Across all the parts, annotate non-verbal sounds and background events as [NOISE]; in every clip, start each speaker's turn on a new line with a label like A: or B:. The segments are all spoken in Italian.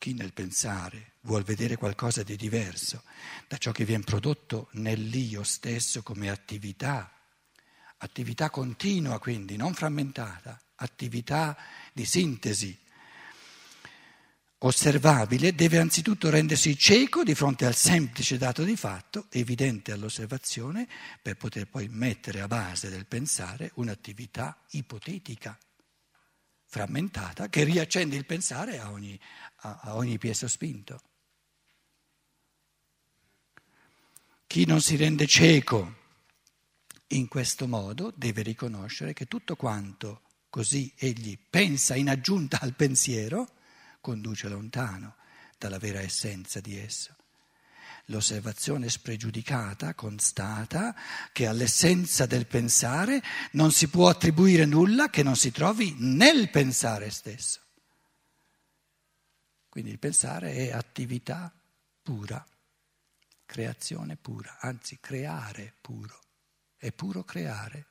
A: Chi nel pensare vuol vedere qualcosa di diverso da ciò che viene prodotto nell'io stesso come attività, attività continua quindi, non frammentata, attività di sintesi. Osservabile, deve anzitutto rendersi cieco di fronte al semplice dato di fatto, evidente all'osservazione, per poter poi mettere a base del pensare un'attività ipotetica frammentata che riaccende il pensare a ogni, a, a ogni piezo spinto. Chi non si rende cieco in questo modo deve riconoscere che tutto quanto così egli pensa in aggiunta al pensiero conduce lontano dalla vera essenza di esso. L'osservazione spregiudicata constata che all'essenza del pensare non si può attribuire nulla che non si trovi nel pensare stesso. Quindi il pensare è attività pura, creazione pura, anzi creare puro, è puro creare.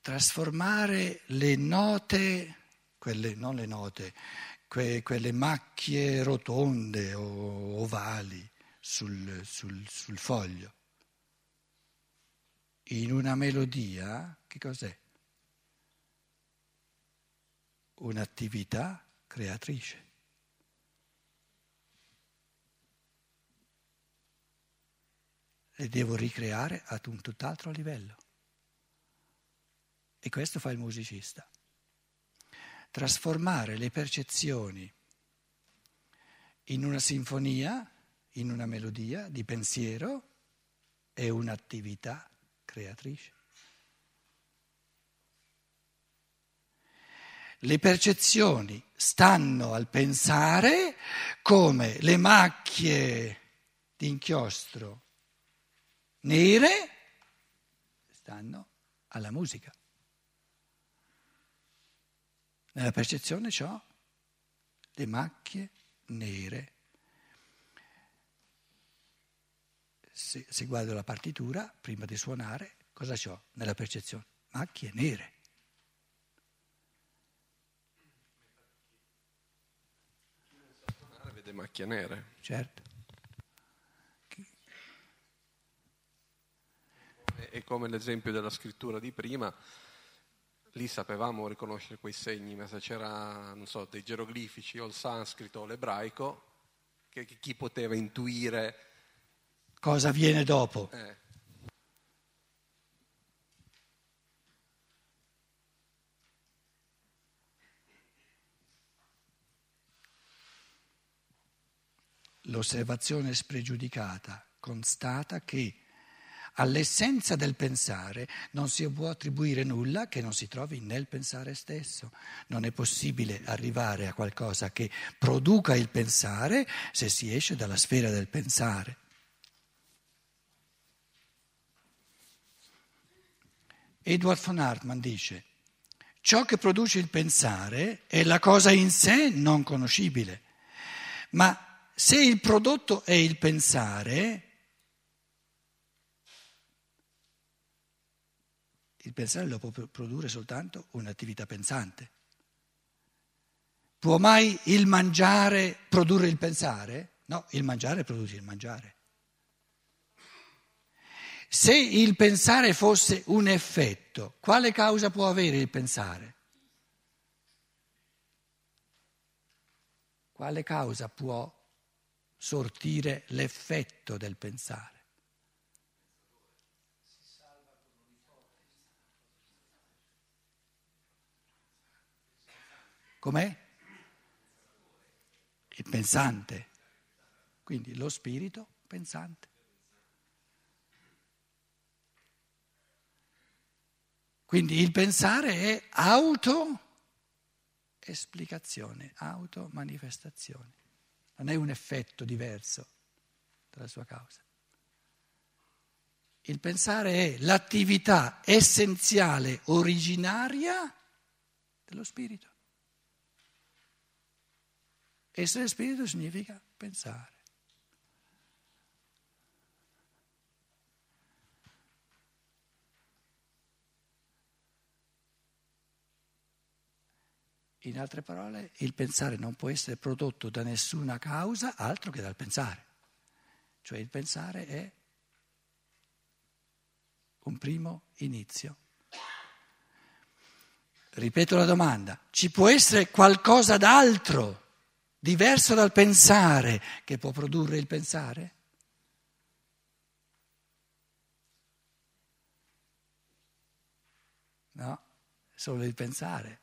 A: Trasformare le note quelle, non le note, que, quelle macchie rotonde o ovali sul, sul, sul foglio. In una melodia, che cos'è? Un'attività creatrice. Le devo ricreare ad un tutt'altro livello. E questo fa il musicista trasformare le percezioni in una sinfonia, in una melodia di pensiero è un'attività creatrice. Le percezioni stanno al pensare come le macchie di inchiostro nere stanno alla musica. Nella percezione ho le macchie nere. Se, se, guardo la partitura, prima di suonare, cosa ho nella percezione? Macchie nere.
B: Vede macchie nere.
A: Certo.
B: È come l'esempio della scrittura di prima lì sapevamo riconoscere quei segni, ma se c'era, non so, dei geroglifici o il sanscrito o l'ebraico, che, che chi poteva intuire
A: cosa viene dopo?
B: Eh.
A: L'osservazione spregiudicata constata che All'essenza del pensare non si può attribuire nulla che non si trovi nel pensare stesso. Non è possibile arrivare a qualcosa che produca il pensare se si esce dalla sfera del pensare. Edward von Hartmann dice, ciò che produce il pensare è la cosa in sé non conoscibile, ma se il prodotto è il pensare, Il pensare lo può produrre soltanto un'attività pensante. Può mai il mangiare produrre il pensare? No, il mangiare produce il mangiare. Se il pensare fosse un effetto, quale causa può avere il pensare? Quale causa può sortire l'effetto del pensare? Com'è? Il pensante. Quindi lo spirito pensante. Quindi il pensare è auto-esplicazione, auto-manifestazione. Non è un effetto diverso dalla sua causa. Il pensare è l'attività essenziale, originaria dello spirito. Essere spirito significa pensare. In altre parole, il pensare non può essere prodotto da nessuna causa altro che dal pensare. Cioè il pensare è un primo inizio. Ripeto la domanda, ci può essere qualcosa d'altro, diverso dal pensare, che può produrre il pensare? No, solo il pensare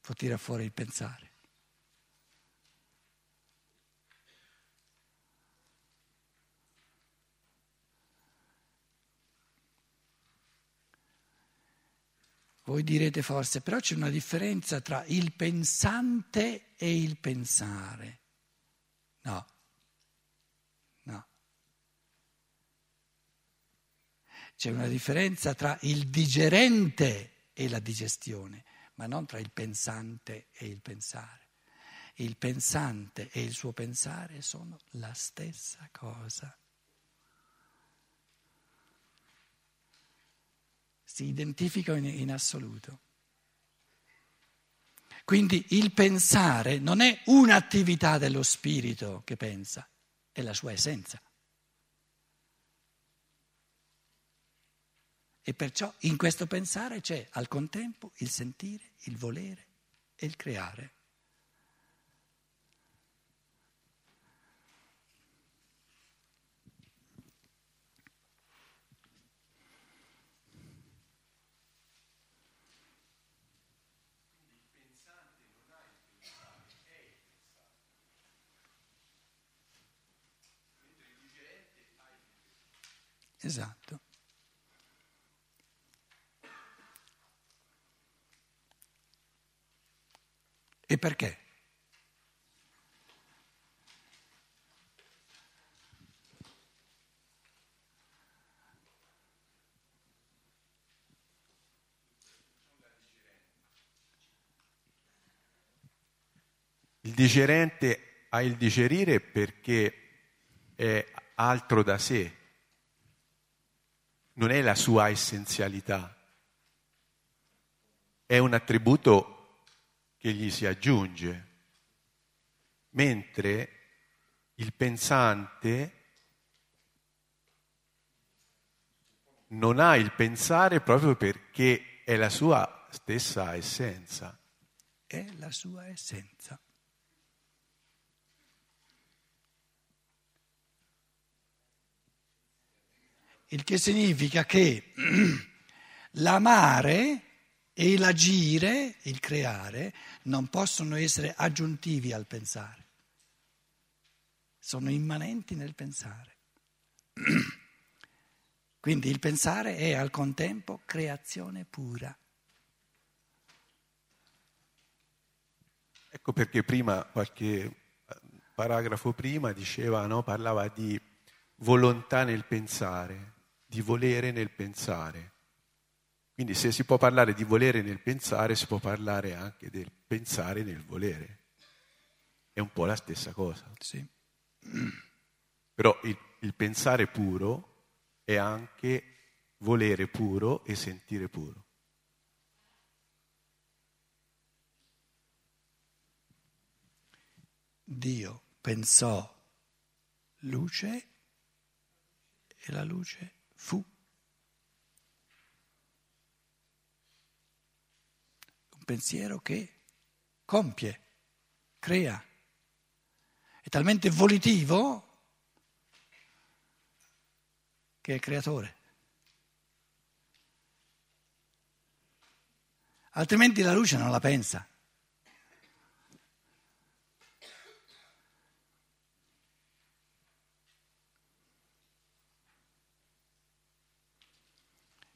A: può tirare fuori il pensare. Voi direte forse, però c'è una differenza tra il pensante e il pensare. No, no. C'è una differenza tra il digerente e la digestione, ma non tra il pensante e il pensare. Il pensante e il suo pensare sono la stessa cosa. Si identificano in, in assoluto. Quindi il pensare non è un'attività dello spirito che pensa, è la sua essenza. E perciò in questo pensare c'è al contempo il sentire, il volere e il creare. Esatto. E perché?
C: Il digerente ha il digerire perché è altro da sé, non è la sua essenzialità, è un attributo che gli si aggiunge, mentre il pensante non ha il pensare proprio perché è la sua stessa essenza.
A: È la sua essenza. Il che significa che [CLEARS THROAT] l'amare e l'agire, il creare, non possono essere aggiuntivi al pensare, sono immanenti nel pensare. [CLEARS THROAT] Quindi il pensare è al contempo creazione pura.
C: Ecco perché prima, qualche paragrafo prima, diceva, no, parlava di volontà nel pensare di volere nel pensare. Quindi se si può parlare di volere nel pensare, si può parlare anche del pensare nel volere. È un po' la stessa cosa.
A: Sì.
C: Però il, il pensare puro è anche volere puro e sentire puro.
A: Dio pensò luce e la luce fu. Un pensiero che compie, crea. È talmente volitivo che è creatore. Altrimenti la luce non la pensa.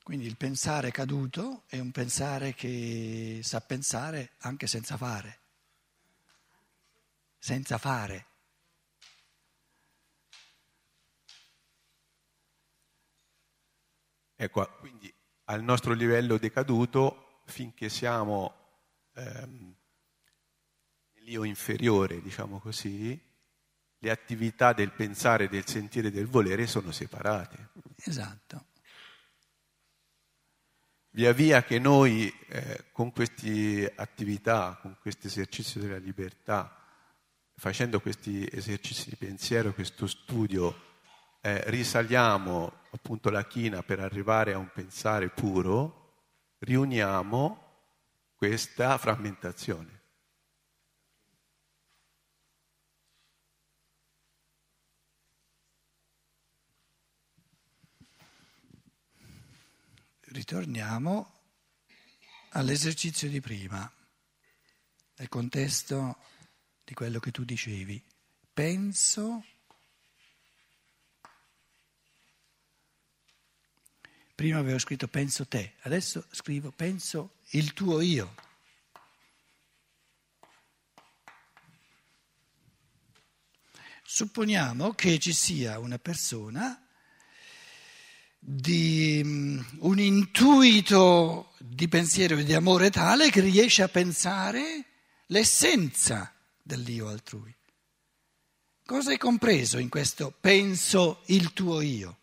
A: Quindi il pensare caduto è un pensare che sa pensare anche senza fare. Senza fare.
C: Ecco, quindi al nostro livello decaduto, finché siamo ehm, nell'io inferiore, diciamo così, le attività del pensare, del sentire e del volere sono separate.
A: Esatto.
C: Via via che noi eh, con queste attività, con questo esercizio della libertà, facendo questi esercizi di pensiero, questo studio, eh, risaliamo appunto la china per arrivare a un pensare puro, riuniamo questa frammentazione.
A: Ritorniamo all'esercizio di prima, nel contesto di quello che tu dicevi. Penso, prima avevo scritto penso te, adesso scrivo penso il tuo io. Supponiamo che ci sia una persona di mm, un intuito di pensiero e di amore tale che riesce a pensare l'essenza dell'io altrui. Cosa hai compreso in questo penso il tuo io?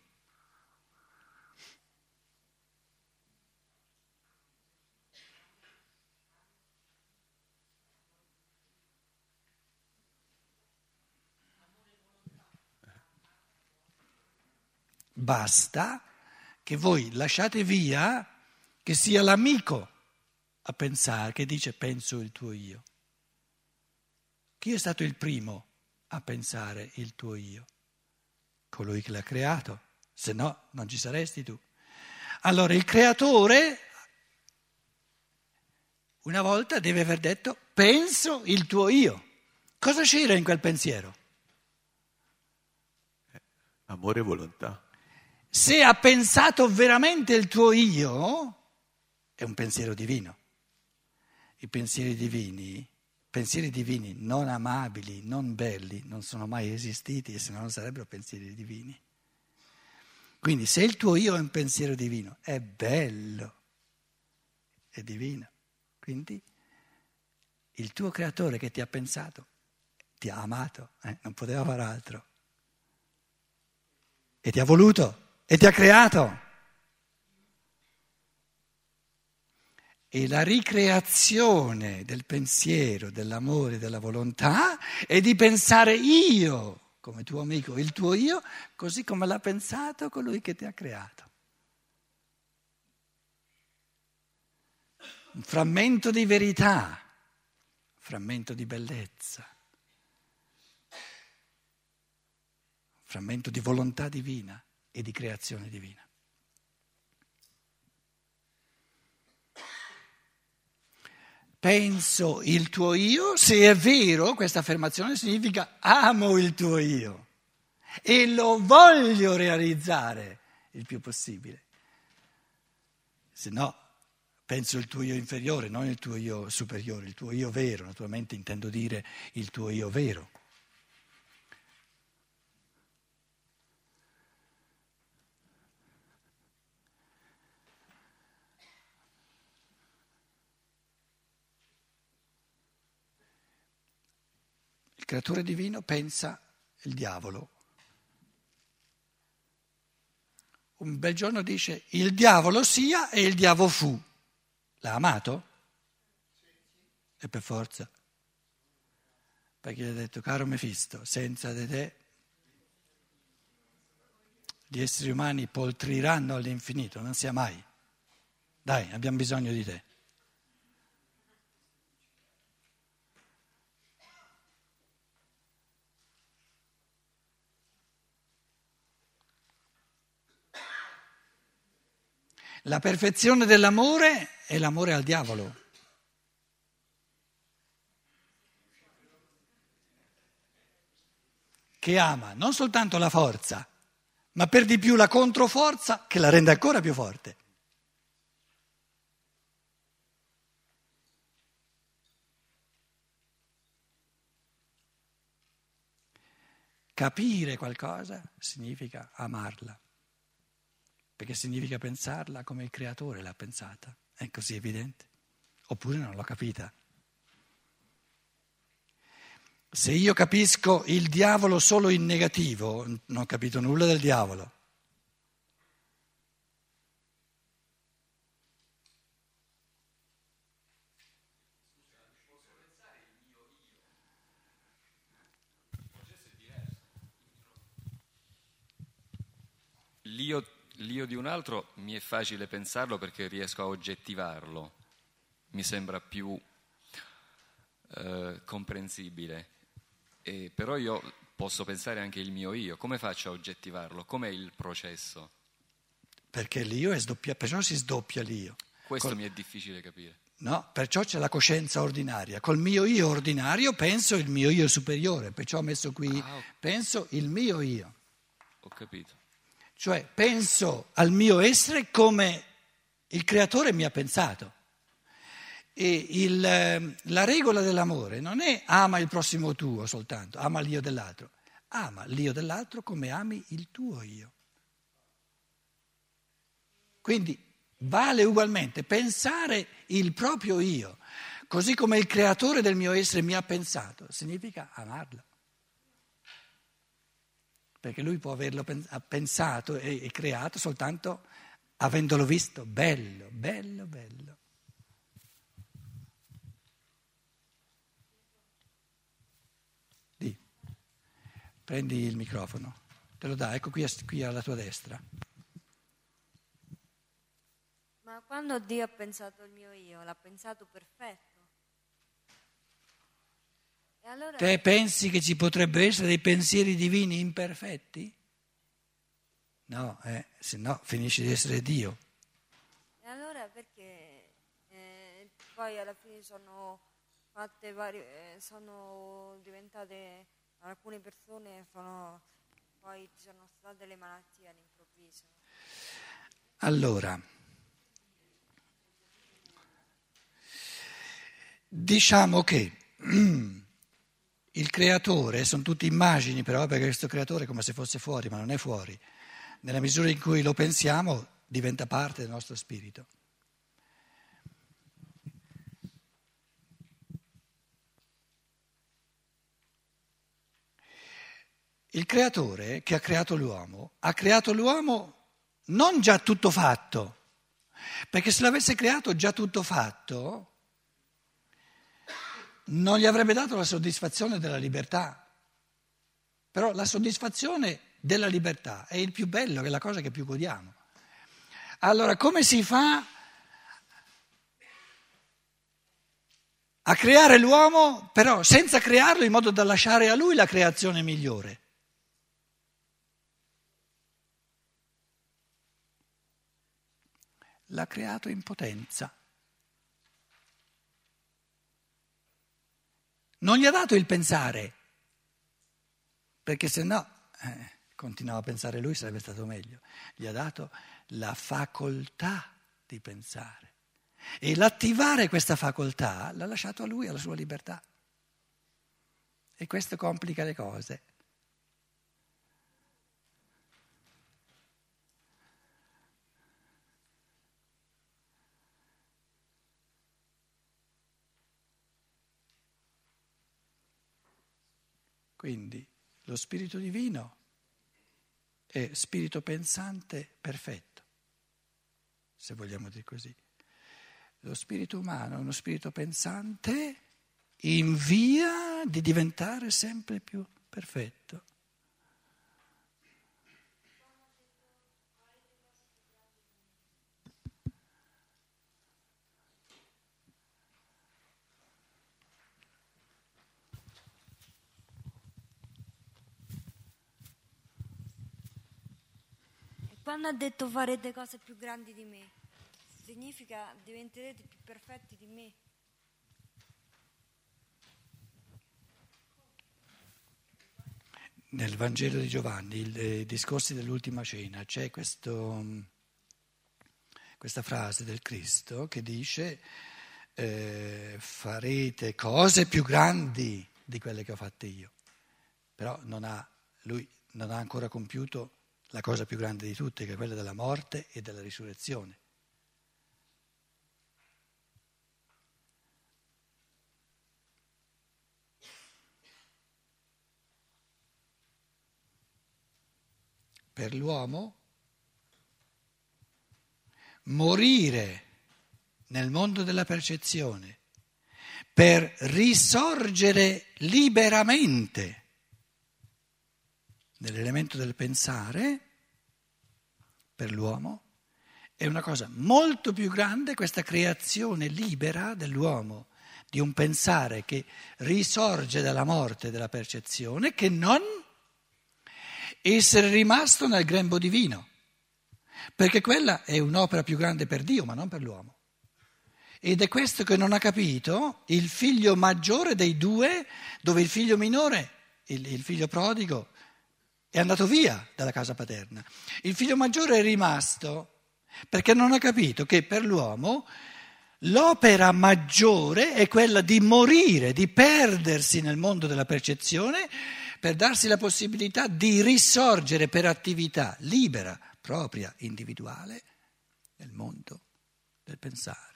A: Basta che voi lasciate via che sia l'amico a pensare, che dice penso il tuo io. Chi è stato il primo a pensare il tuo io? Colui che l'ha creato, se no non ci saresti tu. Allora il creatore una volta deve aver detto penso il tuo io. Cosa c'era in quel pensiero?
C: Amore e volontà
A: se ha pensato veramente il tuo io, è un pensiero divino. I pensieri divini, pensieri divini non amabili, non belli, non sono mai esistiti e se no non sarebbero pensieri divini. Quindi se il tuo io è un pensiero divino, è bello, è divino. Quindi il tuo creatore che ti ha pensato, ti ha amato, eh? non poteva fare altro. E ti ha voluto e ti ha creato. E la ricreazione del pensiero, dell'amore, della volontà è di pensare io come tuo amico, il tuo io, così come l'ha pensato colui che ti ha creato. Un frammento di verità, un frammento di bellezza, un frammento di volontà divina e di creazione divina. Penso il tuo io, se è vero, questa affermazione significa amo il tuo io e lo voglio realizzare il più possibile. Se no, penso il tuo io inferiore, non il tuo io superiore, il tuo io vero, naturalmente intendo dire il tuo io vero. Creatore divino pensa il diavolo. Un bel giorno dice il diavolo sia e il diavolo fu. L'ha amato? E per forza. Perché gli ha detto, caro Mefisto, senza di te gli esseri umani poltriranno all'infinito, non sia mai. Dai, abbiamo bisogno di te. La perfezione dell'amore è l'amore al diavolo. Che ama non soltanto la forza, ma per di più la controforza che la rende ancora più forte. Capire qualcosa significa amarla perché significa pensarla come il creatore l'ha pensata, è così evidente, oppure non l'ho capita. Se io capisco il diavolo solo in negativo, non ho capito nulla del diavolo.
D: L'io l'io di un altro mi è facile pensarlo perché riesco a oggettivarlo, mi sembra più eh, comprensibile. E, però io posso pensare anche il mio io, come faccio a oggettivarlo? Com'è il processo?
A: Perché l'io è sdoppia, perciò si sdoppia l'io.
D: Questo Col... mi è difficile capire.
A: No, perciò c'è la coscienza ordinaria. Col mio io ordinario penso il mio io superiore, perciò ho messo qui, ah, penso il mio io.
D: Ho capito.
A: Cioè penso al mio essere come il creatore mi ha pensato. E il, ehm, la regola dell'amore non è ama il prossimo tuo soltanto, ama l'io dell'altro, ama l'io dell'altro come ami il tuo io. Quindi vale ugualmente pensare il proprio io, così come il creatore del mio essere mi ha pensato, significa amarlo. Perché lui può averlo pensato e creato soltanto avendolo visto bello, bello, bello. Di. Prendi il microfono, te lo dà, ecco qui, qui alla tua destra.
E: Ma quando Dio ha pensato il mio io, l'ha pensato perfetto.
A: Allora... Te pensi che ci potrebbero essere dei pensieri divini imperfetti? No, eh, se no finisci di essere Dio.
E: E allora perché eh, poi alla fine sono fatte varie, eh, sono diventate alcune persone sono, poi ci sono state le malattie all'improvviso.
A: Allora, Diciamo che [CLEARS THROAT] il creatore, sono tutte immagini però perché questo creatore è come se fosse fuori, ma non è fuori. Nella misura in cui lo pensiamo diventa parte del nostro spirito. Il creatore che ha creato l'uomo ha creato l'uomo non già tutto fatto, perché se l'avesse creato già tutto fatto, non gli avrebbe dato la soddisfazione della libertà. Però la soddisfazione della libertà è il più bello, è la cosa che più godiamo. Allora, come si fa a creare l'uomo, però senza crearlo in modo da lasciare a lui la creazione migliore? L'ha creato in potenza. Non gli ha dato il pensare, perché se no, eh, continuava a pensare lui, sarebbe stato meglio. Gli ha dato la facoltà di pensare. E l'attivare questa facoltà l'ha lasciato a lui, alla sua libertà. E questo complica le cose. Quindi lo spirito divino è spirito pensante perfetto, se vogliamo dire così. Lo spirito umano è uno spirito pensante in via di diventare sempre più perfetto.
E: Quando ha detto farete cose più grandi di me, significa diventerete più perfetti di me.
A: Nel Vangelo di Giovanni, i eh, discorsi dell'ultima cena, c'è questo, questa frase del Cristo che dice eh, farete cose più grandi di quelle che ho fatte io. Però non ha, lui non ha ancora compiuto la cosa più grande di tutte, che è quella della morte e della risurrezione. Per l'uomo morire nel mondo della percezione, per risorgere liberamente nell'elemento del pensare, per l'uomo, è una cosa molto più grande questa creazione libera dell'uomo, di un pensare che risorge dalla morte della percezione, che non essere rimasto nel grembo divino, perché quella è un'opera più grande per Dio, ma non per l'uomo. Ed è questo che non ha capito il figlio maggiore dei due, dove il figlio minore, il, il figlio prodigo, è andato via dalla casa paterna. Il figlio maggiore è rimasto perché non ha capito che per l'uomo l'opera maggiore è quella di morire, di perdersi nel mondo della percezione per darsi la possibilità di risorgere per attività libera, propria, individuale nel mondo del pensare.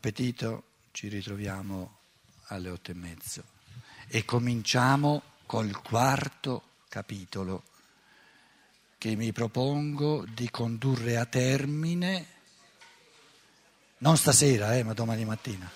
A: Appetito, ci ritroviamo alle otto e mezzo e cominciamo col quarto capitolo che mi propongo di condurre a termine, non stasera, eh, ma domani mattina.